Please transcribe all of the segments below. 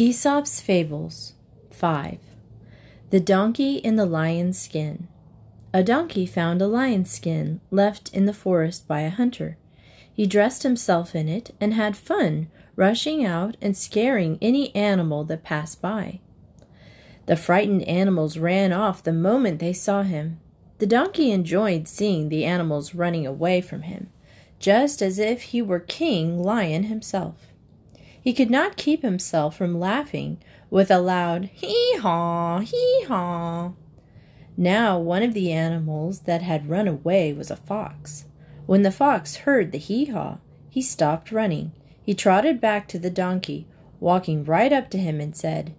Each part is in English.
Aesop's Fables 5 The Donkey in the Lion's Skin. A donkey found a lion's skin left in the forest by a hunter. He dressed himself in it and had fun rushing out and scaring any animal that passed by. The frightened animals ran off the moment they saw him. The donkey enjoyed seeing the animals running away from him, just as if he were King Lion himself. He could not keep himself from laughing with a loud hee haw, hee haw. Now one of the animals that had run away was a fox. When the fox heard the hee haw, he stopped running. He trotted back to the donkey, walking right up to him and said,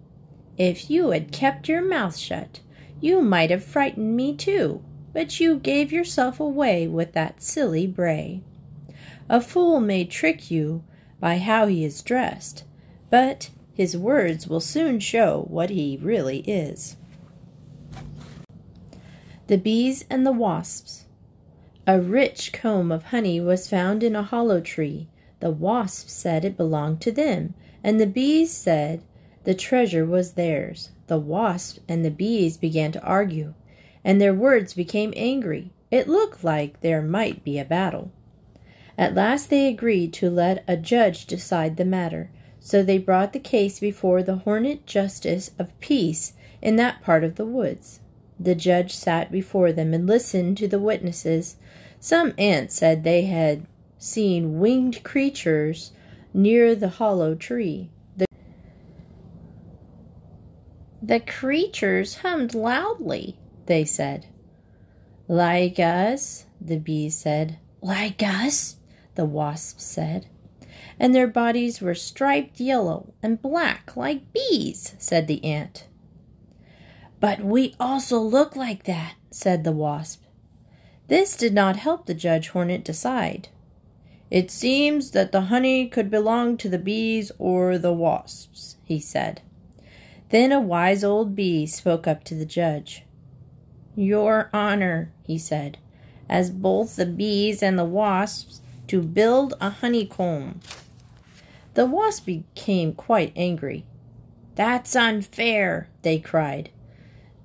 If you had kept your mouth shut, you might have frightened me too, but you gave yourself away with that silly bray. A fool may trick you by how he is dressed, but his words will soon show what he really is. The Bees and the Wasps. A rich comb of honey was found in a hollow tree. The wasps said it belonged to them, and the bees said the treasure was theirs. The wasps and the bees began to argue, and their words became angry. It looked like there might be a battle. At last they agreed to let a judge decide the matter, so they brought the case before the Hornet Justice of Peace in that part of the woods. The judge sat before them and listened to the witnesses. Some ants said they had seen winged creatures near the hollow tree. The, the creatures hummed loudly, they said. Like us, the bees said. Like us, the wasp said. And their bodies were striped yellow and black like bees, said the ant. But we also look like that, said the wasp. This did not help the judge hornet decide. It seems that the honey could belong to the bees or the wasps, he said. Then a wise old bee spoke up to the judge. Your Honor, he said, as both the bees and the wasps to build a honeycomb. The wasps became quite angry. That's unfair, they cried.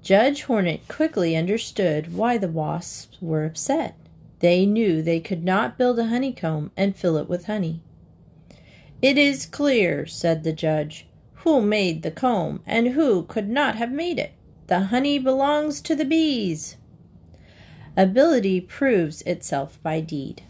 Judge Hornet quickly understood why the wasps were upset. They knew they could not build a honeycomb and fill it with honey. It is clear, said the judge, who made the comb and who could not have made it. The honey belongs to the bees. Ability proves itself by deed.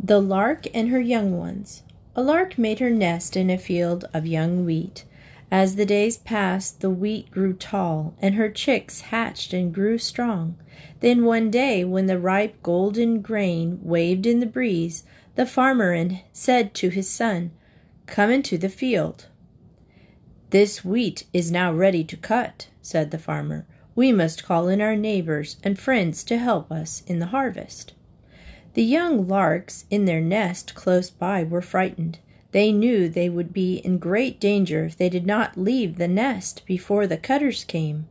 The Lark and Her Young Ones. A lark made her nest in a field of young wheat. As the days passed, the wheat grew tall, and her chicks hatched and grew strong. Then one day, when the ripe golden grain waved in the breeze, the farmer said to his son, Come into the field. This wheat is now ready to cut, said the farmer. We must call in our neighbors and friends to help us in the harvest. The young larks in their nest close by were frightened. They knew they would be in great danger if they did not leave the nest before the cutters came.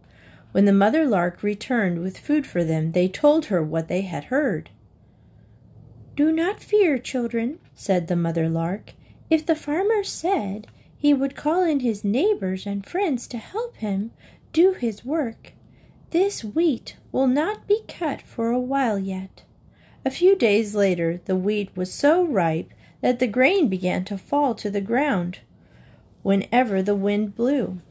When the mother lark returned with food for them, they told her what they had heard. Do not fear, children, said the mother lark. If the farmer said he would call in his neighbors and friends to help him do his work, this wheat will not be cut for a while yet. A few days later, the wheat was so ripe that the grain began to fall to the ground whenever the wind blew.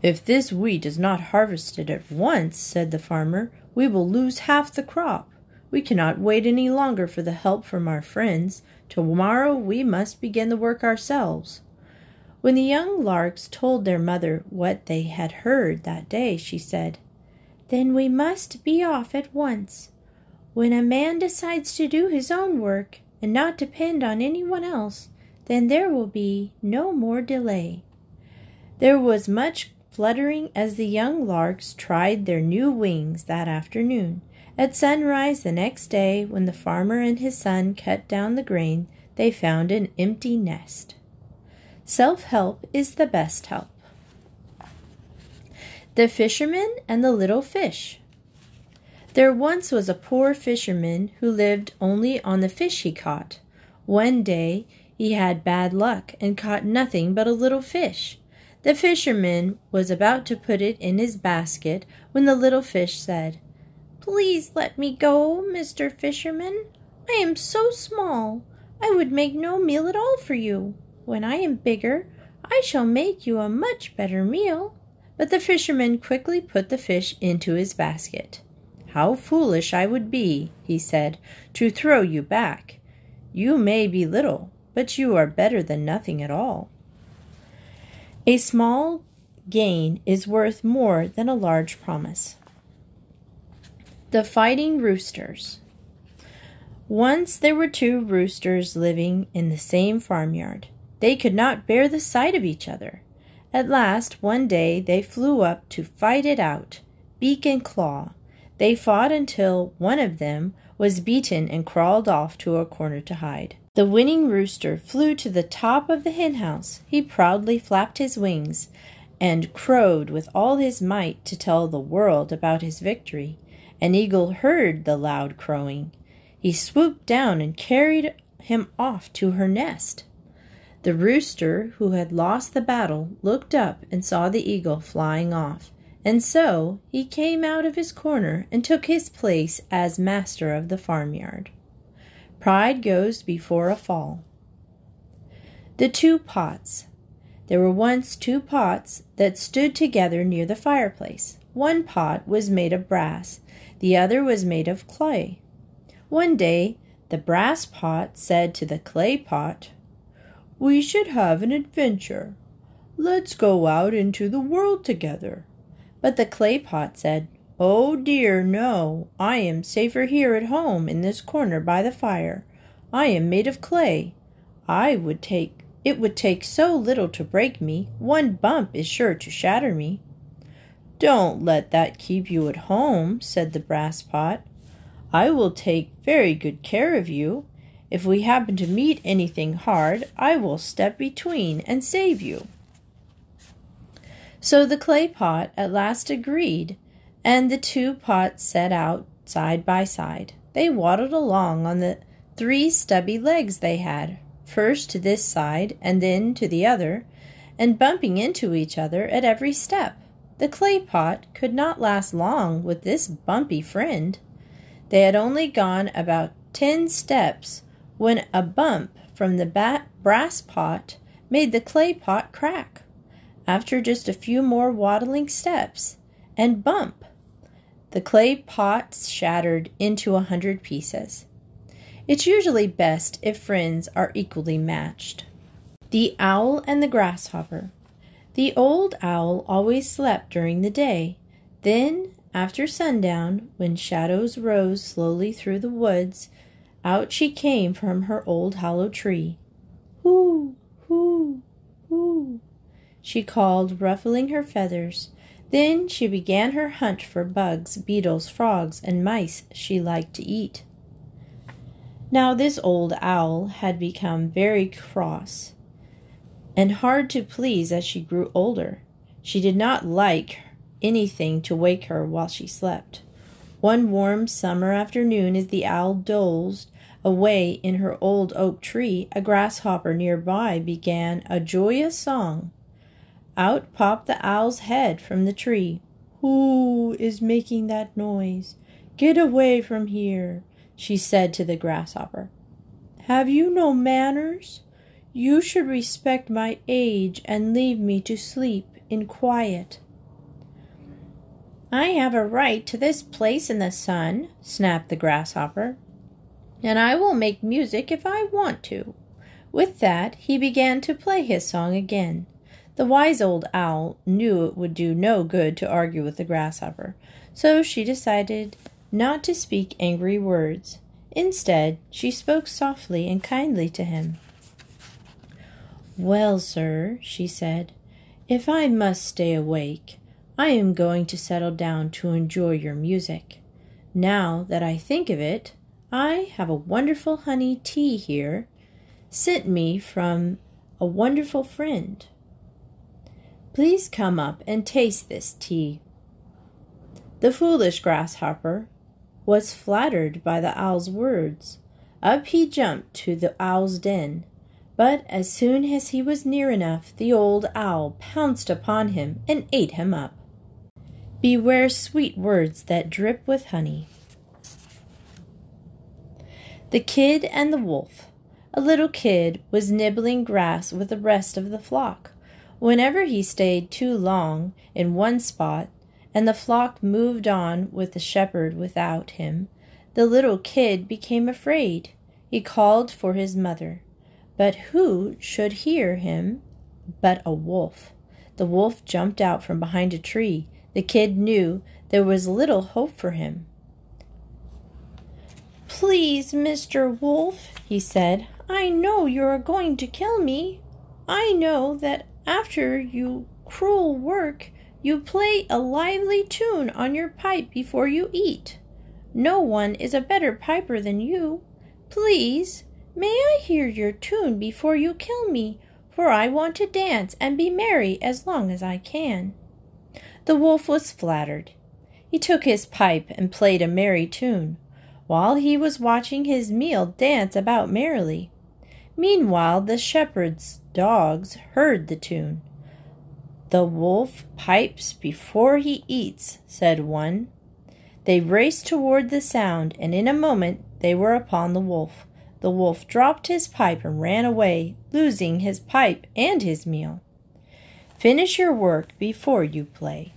If this wheat is not harvested at once, said the farmer, we will lose half the crop. We cannot wait any longer for the help from our friends. Tomorrow we must begin the work ourselves. When the young larks told their mother what they had heard that day, she said, Then we must be off at once. When a man decides to do his own work and not depend on anyone else, then there will be no more delay. There was much fluttering as the young larks tried their new wings that afternoon. At sunrise the next day, when the farmer and his son cut down the grain, they found an empty nest. Self help is the best help. The Fisherman and the Little Fish. There once was a poor fisherman who lived only on the fish he caught. One day He had bad luck and caught nothing but a little fish. The fisherman was about to put it in his basket when the little fish said, Please let me go, Mr. Fisherman. I am so small. I would make no meal at all for you. When I am bigger, I shall make you a much better meal. But the fisherman quickly put the fish into his basket. How foolish I would be, he said, to throw you back. You may be little, but you are better than nothing at all. A small gain is worth more than a large promise. The Fighting Roosters. Once there were two roosters living in the same farmyard. They could not bear the sight of each other. At last, one day, they flew up to fight it out, beak and claw. They fought until one of them was beaten and crawled off to a corner to hide. The winning rooster flew to the top of the henhouse. He proudly flapped his wings and crowed with all his might to tell the world about his victory. An eagle heard the loud crowing. He swooped down and carried him off to her nest. The rooster, who had lost the battle, looked up and saw the eagle flying off, and so he came out of his corner and took his place as master of the farmyard. Pride goes before a fall. The two pots. There were once two pots that stood together near the fireplace. One pot was made of brass, the other was made of clay. One day the brass pot said to the clay pot, we should have an adventure. Let's go out into the world together. But the clay pot said, Oh dear, no. I am safer here at home in this corner by the fire. I am made of clay. I would take it would take so little to break me. One bump is sure to shatter me. Don't let that keep you at home, said the brass pot. I will take very good care of you. If we happen to meet anything hard, I will step between and save you. So the clay pot at last agreed, and the two pots set out side by side. They waddled along on the three stubby legs they had, first to this side and then to the other, and bumping into each other at every step. The clay pot could not last long with this bumpy friend. They had only gone about ten steps when a bump from the bat- brass pot made the clay pot crack. After just a few more waddling steps, and bump, the clay pot shattered into a hundred pieces. It's usually best if friends are equally matched. The Owl and the Grasshopper. The old owl always slept during the day. Then, after sundown, when shadows rose slowly through the woods, out she came from her old hollow tree. Hoo, hoo, hoo, she called, ruffling her feathers. Then she began her hunt for bugs, beetles, frogs, and mice she liked to eat. Now this old owl had become very cross and hard to please as she grew older. She did not like anything to wake her while she slept. One warm summer afternoon, as the owl dozed Away in her old oak tree, a grasshopper near by began a joyous song. Out popped the owl's head from the tree. Who is making that noise? Get away from here, she said to the grasshopper. Have you no manners? You should respect my age and leave me to sleep in quiet. I have a right to this place in the sun, snapped the grasshopper and I will make music if I want to. With that, he began to play his song again. The wise old owl knew it would do no good to argue with the grasshopper, so she decided not to speak angry words. Instead, she spoke softly and kindly to him. Well, sir, she said, if I must stay awake, I am going to settle down to enjoy your music. Now that I think of it, I have a wonderful honey tea here, sent me from a wonderful friend. Please come up and taste this tea. The foolish grasshopper was flattered by the owl's words. Up he jumped to the owl's den. But as soon as he was near enough, the old owl pounced upon him and ate him up. Beware sweet words that drip with honey. The Kid and the Wolf. A little kid was nibbling grass with the rest of the flock. Whenever he stayed too long in one spot, and the flock moved on with the shepherd without him, the little kid became afraid. He called for his mother. But who should hear him but a wolf? The wolf jumped out from behind a tree. The kid knew there was little hope for him. Please, Mr. Wolf, he said, I know you are going to kill me. I know that after you cruel work, you play a lively tune on your pipe before you eat. No one is a better piper than you. Please, may I hear your tune before you kill me, for I want to dance and be merry as long as I can. The wolf was flattered. He took his pipe and played a merry tune, while he was watching his meal dance about merrily. Meanwhile, the shepherd's dogs heard the tune. The wolf pipes before he eats, said one. They raced toward the sound, and in a moment they were upon the wolf. The wolf dropped his pipe and ran away, losing his pipe and his meal. Finish your work before you play.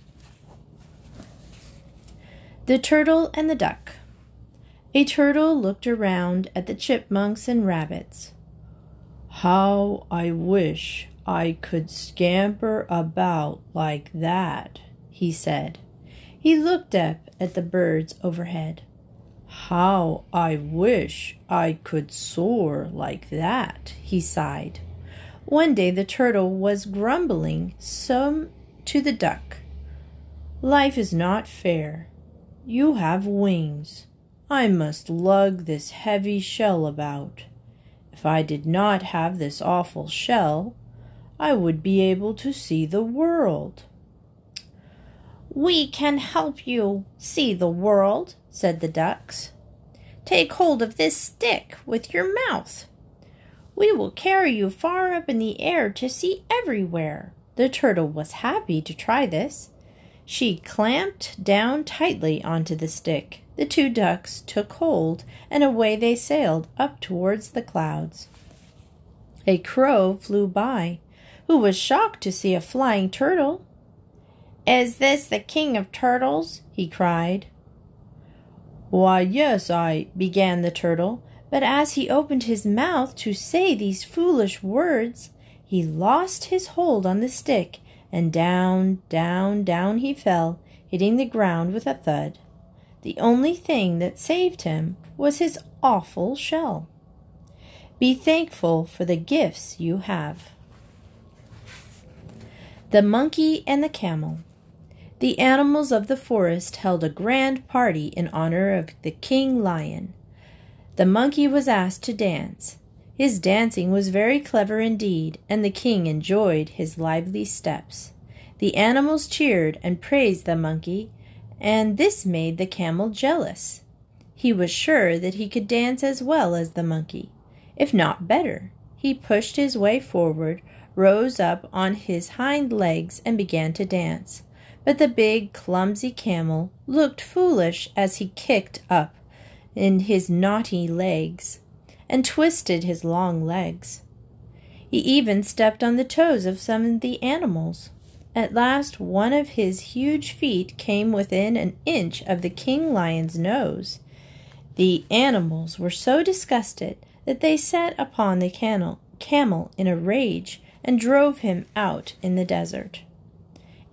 The Turtle and the Duck. A turtle looked around at the chipmunks and rabbits. How I wish I could scamper about like that, he said. He looked up at the birds overhead. How I wish I could soar like that, he sighed. One day the turtle was grumbling some to the duck. Life is not fair. You have wings. I must lug this heavy shell about. If I did not have this awful shell, I would be able to see the world. We can help you see the world, said the ducks. Take hold of this stick with your mouth. We will carry you far up in the air to see everywhere. The turtle was happy to try this. She clamped down tightly onto the stick. The two ducks took hold, and away they sailed up towards the clouds. A crow flew by, who was shocked to see a flying turtle. Is this the king of turtles? he cried. Why, yes, I began the turtle, but as he opened his mouth to say these foolish words, he lost his hold on the stick, and down, down, down he fell, hitting the ground with a thud. The only thing that saved him was his awful shell. Be thankful for the gifts you have. The Monkey and the Camel the animals of the forest held a grand party in honor of the king lion. The monkey was asked to dance. His dancing was very clever indeed, and the king enjoyed his lively steps. The animals cheered and praised the monkey, and this made the camel jealous. He was sure that he could dance as well as the monkey, if not better. He pushed his way forward, rose up on his hind legs, and began to dance but the big, clumsy camel looked foolish as he kicked up in his naughty legs and twisted his long legs. He even stepped on the toes of some of the animals. At last, one of his huge feet came within an inch of the king lion's nose. The animals were so disgusted that they set upon the camel, camel in a rage and drove him out in the desert.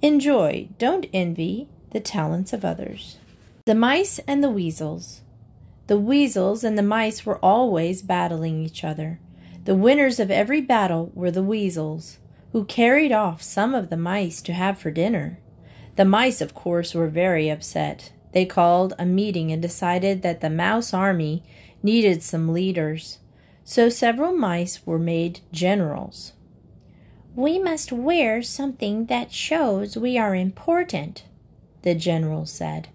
Enjoy, don't envy, the talents of others. The Mice and the Weasels. The weasels and the mice were always battling each other. The winners of every battle were the weasels, who carried off some of the mice to have for dinner. The mice, of course, were very upset. They called a meeting and decided that the mouse army needed some leaders. So several mice were made generals. We must wear something that shows we are important, the general said.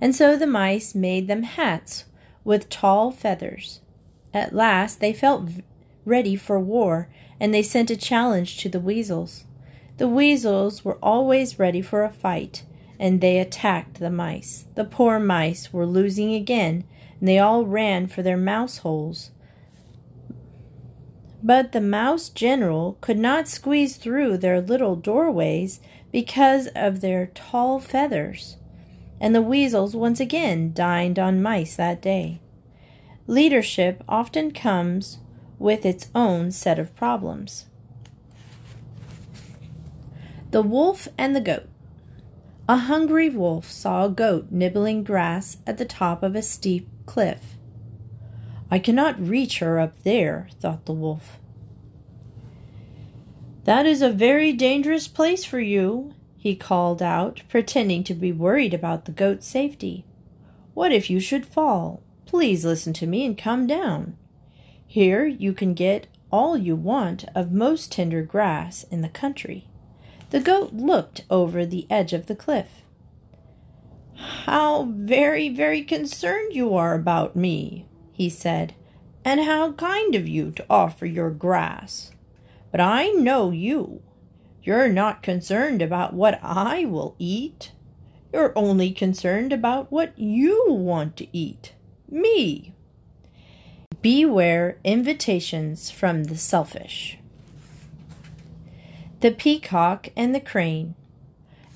And so the mice made them hats with tall feathers. At last they felt ready for war, and they sent a challenge to the weasels. The weasels were always ready for a fight, and they attacked the mice. The poor mice were losing again, and they all ran for their mouse holes. But the mouse general could not squeeze through their little doorways because of their tall feathers. And the weasels once again dined on mice that day. Leadership often comes with its own set of problems. The Wolf and the Goat A hungry wolf saw a goat nibbling grass at the top of a steep cliff. I cannot reach her up there, thought the wolf. That is a very dangerous place for you, he called out, pretending to be worried about the goat's safety. What if you should fall? Please listen to me and come down. Here you can get all you want of most tender grass in the country. The goat looked over the edge of the cliff. How very, very concerned you are about me, he said, and how kind of you to offer your grass. But I know you. You're not concerned about what I will eat. You're only concerned about what you want to eat. Me. Beware invitations from the selfish. The Peacock and the Crane.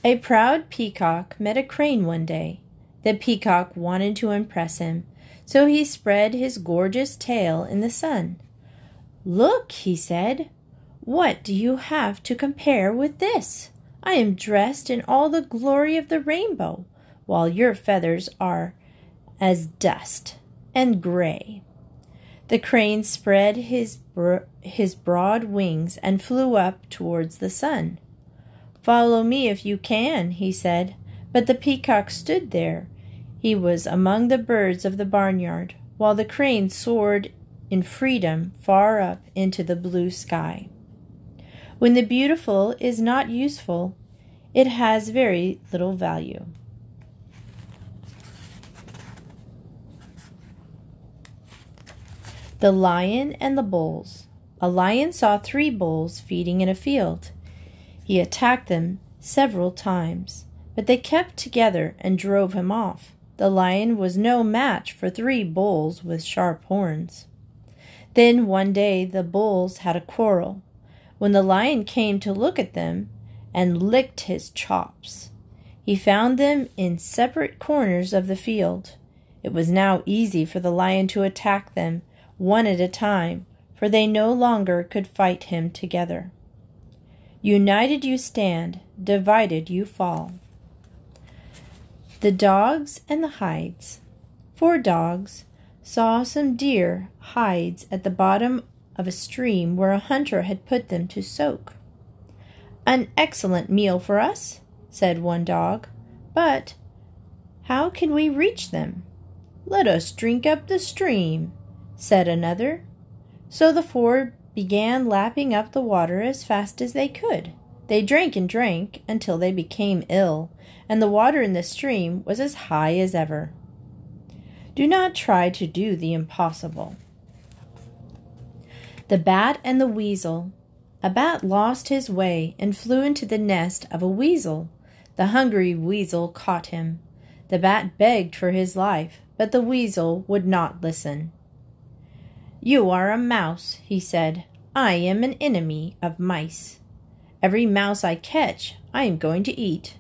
A proud peacock met a crane one day. The peacock wanted to impress him, so he spread his gorgeous tail in the sun. Look, he said, what do you have to compare with this? I am dressed in all the glory of the rainbow, while your feathers are as dust and gray. The crane spread his, bro- his broad wings and flew up towards the sun. Follow me if you can, he said. But the peacock stood there. He was among the birds of the barnyard, while the crane soared in freedom far up into the blue sky. When the beautiful is not useful, it has very little value. The Lion and the Bulls. A lion saw three bulls feeding in a field. He attacked them several times, but they kept together and drove him off. The lion was no match for three bulls with sharp horns. Then one day the bulls had a quarrel when the lion came to look at them and licked his chops. He found them in separate corners of the field. It was now easy for the lion to attack them one at a time, for they no longer could fight him together. United you stand, divided you fall. The dogs and the hides. Four dogs saw some deer hides at the bottom of a stream where a hunter had put them to soak. An excellent meal for us, said one dog, but how can we reach them? Let us drink up the stream, said another. So the four began lapping up the water as fast as they could. They drank and drank until they became ill, and the water in the stream was as high as ever. Do not try to do the impossible. The Bat and the Weasel. A bat lost his way and flew into the nest of a weasel. The hungry weasel caught him. The bat begged for his life, but the weasel would not listen. You are a mouse, he said. I am an enemy of mice. Every mouse I catch, I am going to eat.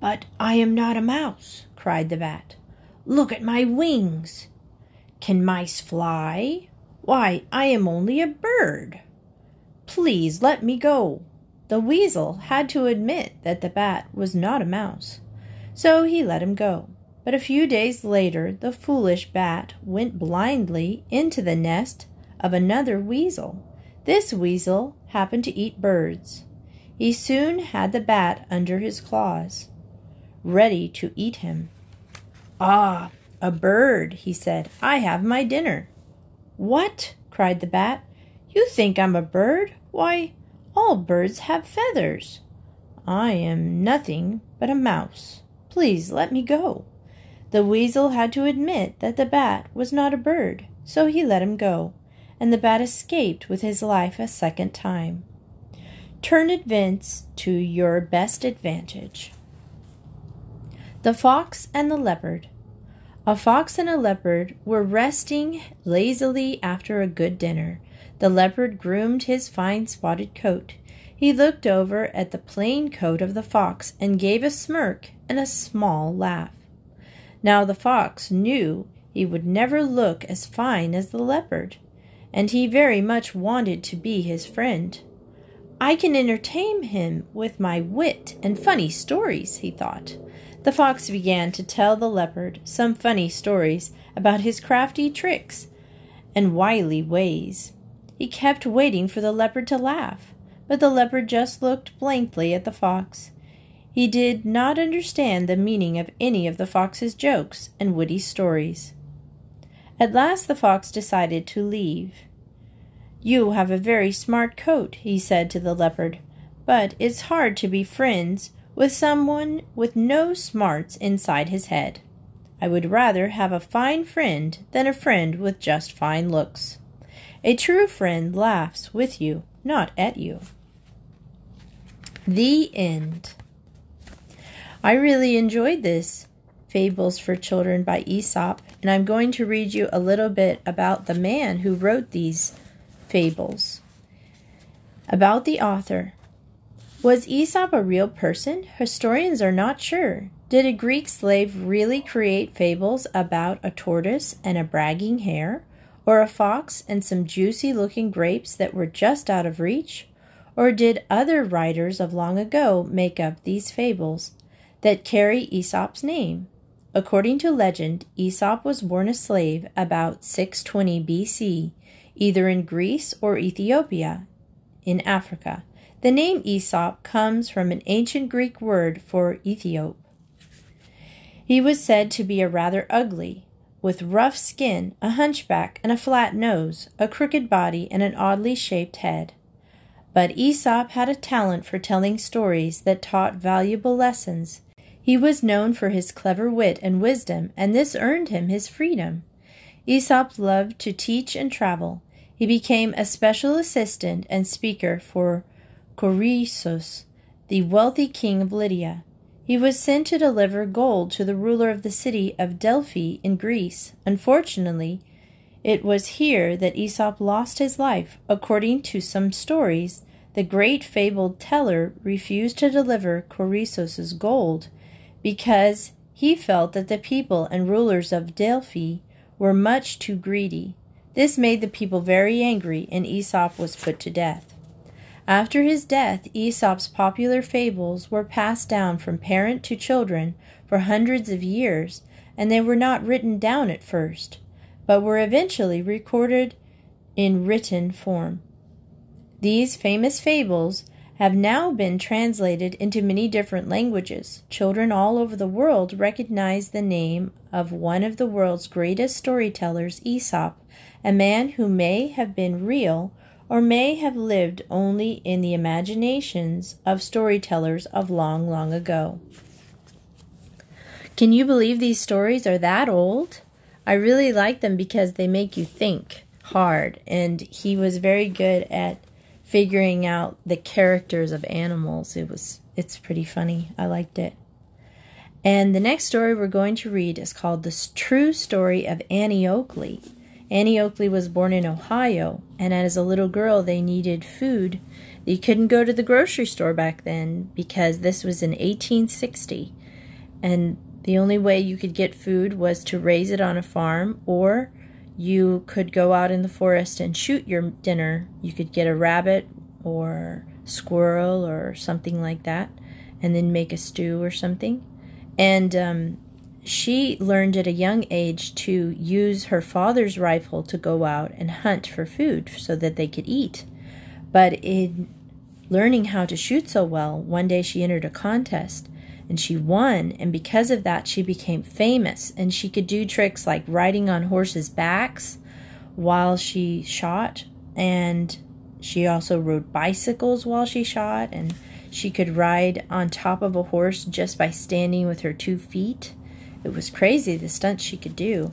But I am not a mouse, cried the bat. Look at my wings. Can mice fly? Why, I am only a bird. Please let me go. The weasel had to admit that the bat was not a mouse, so he let him go. But a few days later, the foolish bat went blindly into the nest of another weasel. This weasel happened to eat birds. He soon had the bat under his claws, ready to eat him. Ah, a bird, he said. I have my dinner. What? cried the bat. You think I'm a bird? Why, all birds have feathers. I am nothing but a mouse. Please let me go. The weasel had to admit that the bat was not a bird, so he let him go. and the bat escaped with his life a second time. Turn events to your best advantage. The Fox and the Leopard. A fox and a leopard were resting lazily after a good dinner. The leopard groomed his fine spotted coat. He looked over at the plain coat of the fox and gave a smirk and a small laugh. Now the fox knew he would never look as fine as the leopard, and he very much wanted to be his friend. I can entertain him with my wit and funny stories, he thought. The fox began to tell the leopard some funny stories about his crafty tricks and wily ways. He kept waiting for the leopard to laugh, but the leopard just looked blankly at the fox. He did not understand the meaning of any of the fox's jokes and witty stories. At last the fox decided to leave. You have a very smart coat, he said to the leopard, but it's hard to be friends with someone with no smarts inside his head. I would rather have a fine friend than a friend with just fine looks. A true friend laughs with you, not at you. The end. I really enjoyed this Fables for Children by Aesop, and I'm going to read you a little bit about the man who wrote these fables. About the author. Was Aesop a real person? Historians are not sure. Did a Greek slave really create fables about a tortoise and a bragging hare, or a fox and some juicy looking grapes that were just out of reach? Or did other writers of long ago make up these fables that carry Aesop's name? According to legend, Aesop was born a slave about 620 BC either in Greece or Ethiopia in Africa. The name Aesop comes from an ancient Greek word for Ethiop. He was said to be a rather ugly, with rough skin, a hunchback, and a flat nose, a crooked body, and an oddly shaped head. But Aesop had a talent for telling stories that taught valuable lessons. He was known for his clever wit and wisdom, and this earned him his freedom. Aesop loved to teach and travel. He became a special assistant and speaker for Croesus, the wealthy king of Lydia. He was sent to deliver gold to the ruler of the city of Delphi in Greece. Unfortunately, it was here that Aesop lost his life. According to some stories, the great fabled teller refused to deliver Croesus's gold because he felt that the people and rulers of Delphi were much too greedy. This made the people very angry, and Aesop was put to death. After his death, Aesop's popular fables were passed down from parent to children for hundreds of years, and they were not written down at first, but were eventually recorded in written form. These famous fables have now been translated into many different languages. Children all over the world recognize the name of one of the world's greatest storytellers, Aesop, a man who may have been real or may have lived only in the imaginations of storytellers of long, long ago. Can you believe these stories are that old? I really like them because they make you think hard, and he was very good at figuring out the characters of animals. It was it's pretty funny. I liked it. And the next story we're going to read is called The True Story of Annie Oakley. Annie Oakley was born in Ohio, and as a little girl, they needed food. You couldn't go to the grocery store back then because this was in 1860, and the only way you could get food was to raise it on a farm, or you could go out in the forest and shoot your dinner. You could get a rabbit or squirrel or something like that, and then make a stew or something. And um, she learned at a young age to use her father's rifle to go out and hunt for food so that they could eat. But in learning how to shoot so well, one day she entered a contest and she won. And because of that, she became famous and she could do tricks like riding on horses' backs while she shot. And she also rode bicycles while she shot. And she could ride on top of a horse just by standing with her two feet. It was crazy the stunts she could do.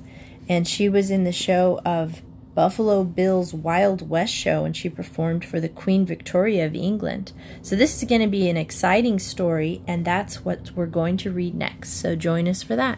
And she was in the show of Buffalo Bill's Wild West show and she performed for the Queen Victoria of England. So, this is going to be an exciting story, and that's what we're going to read next. So, join us for that.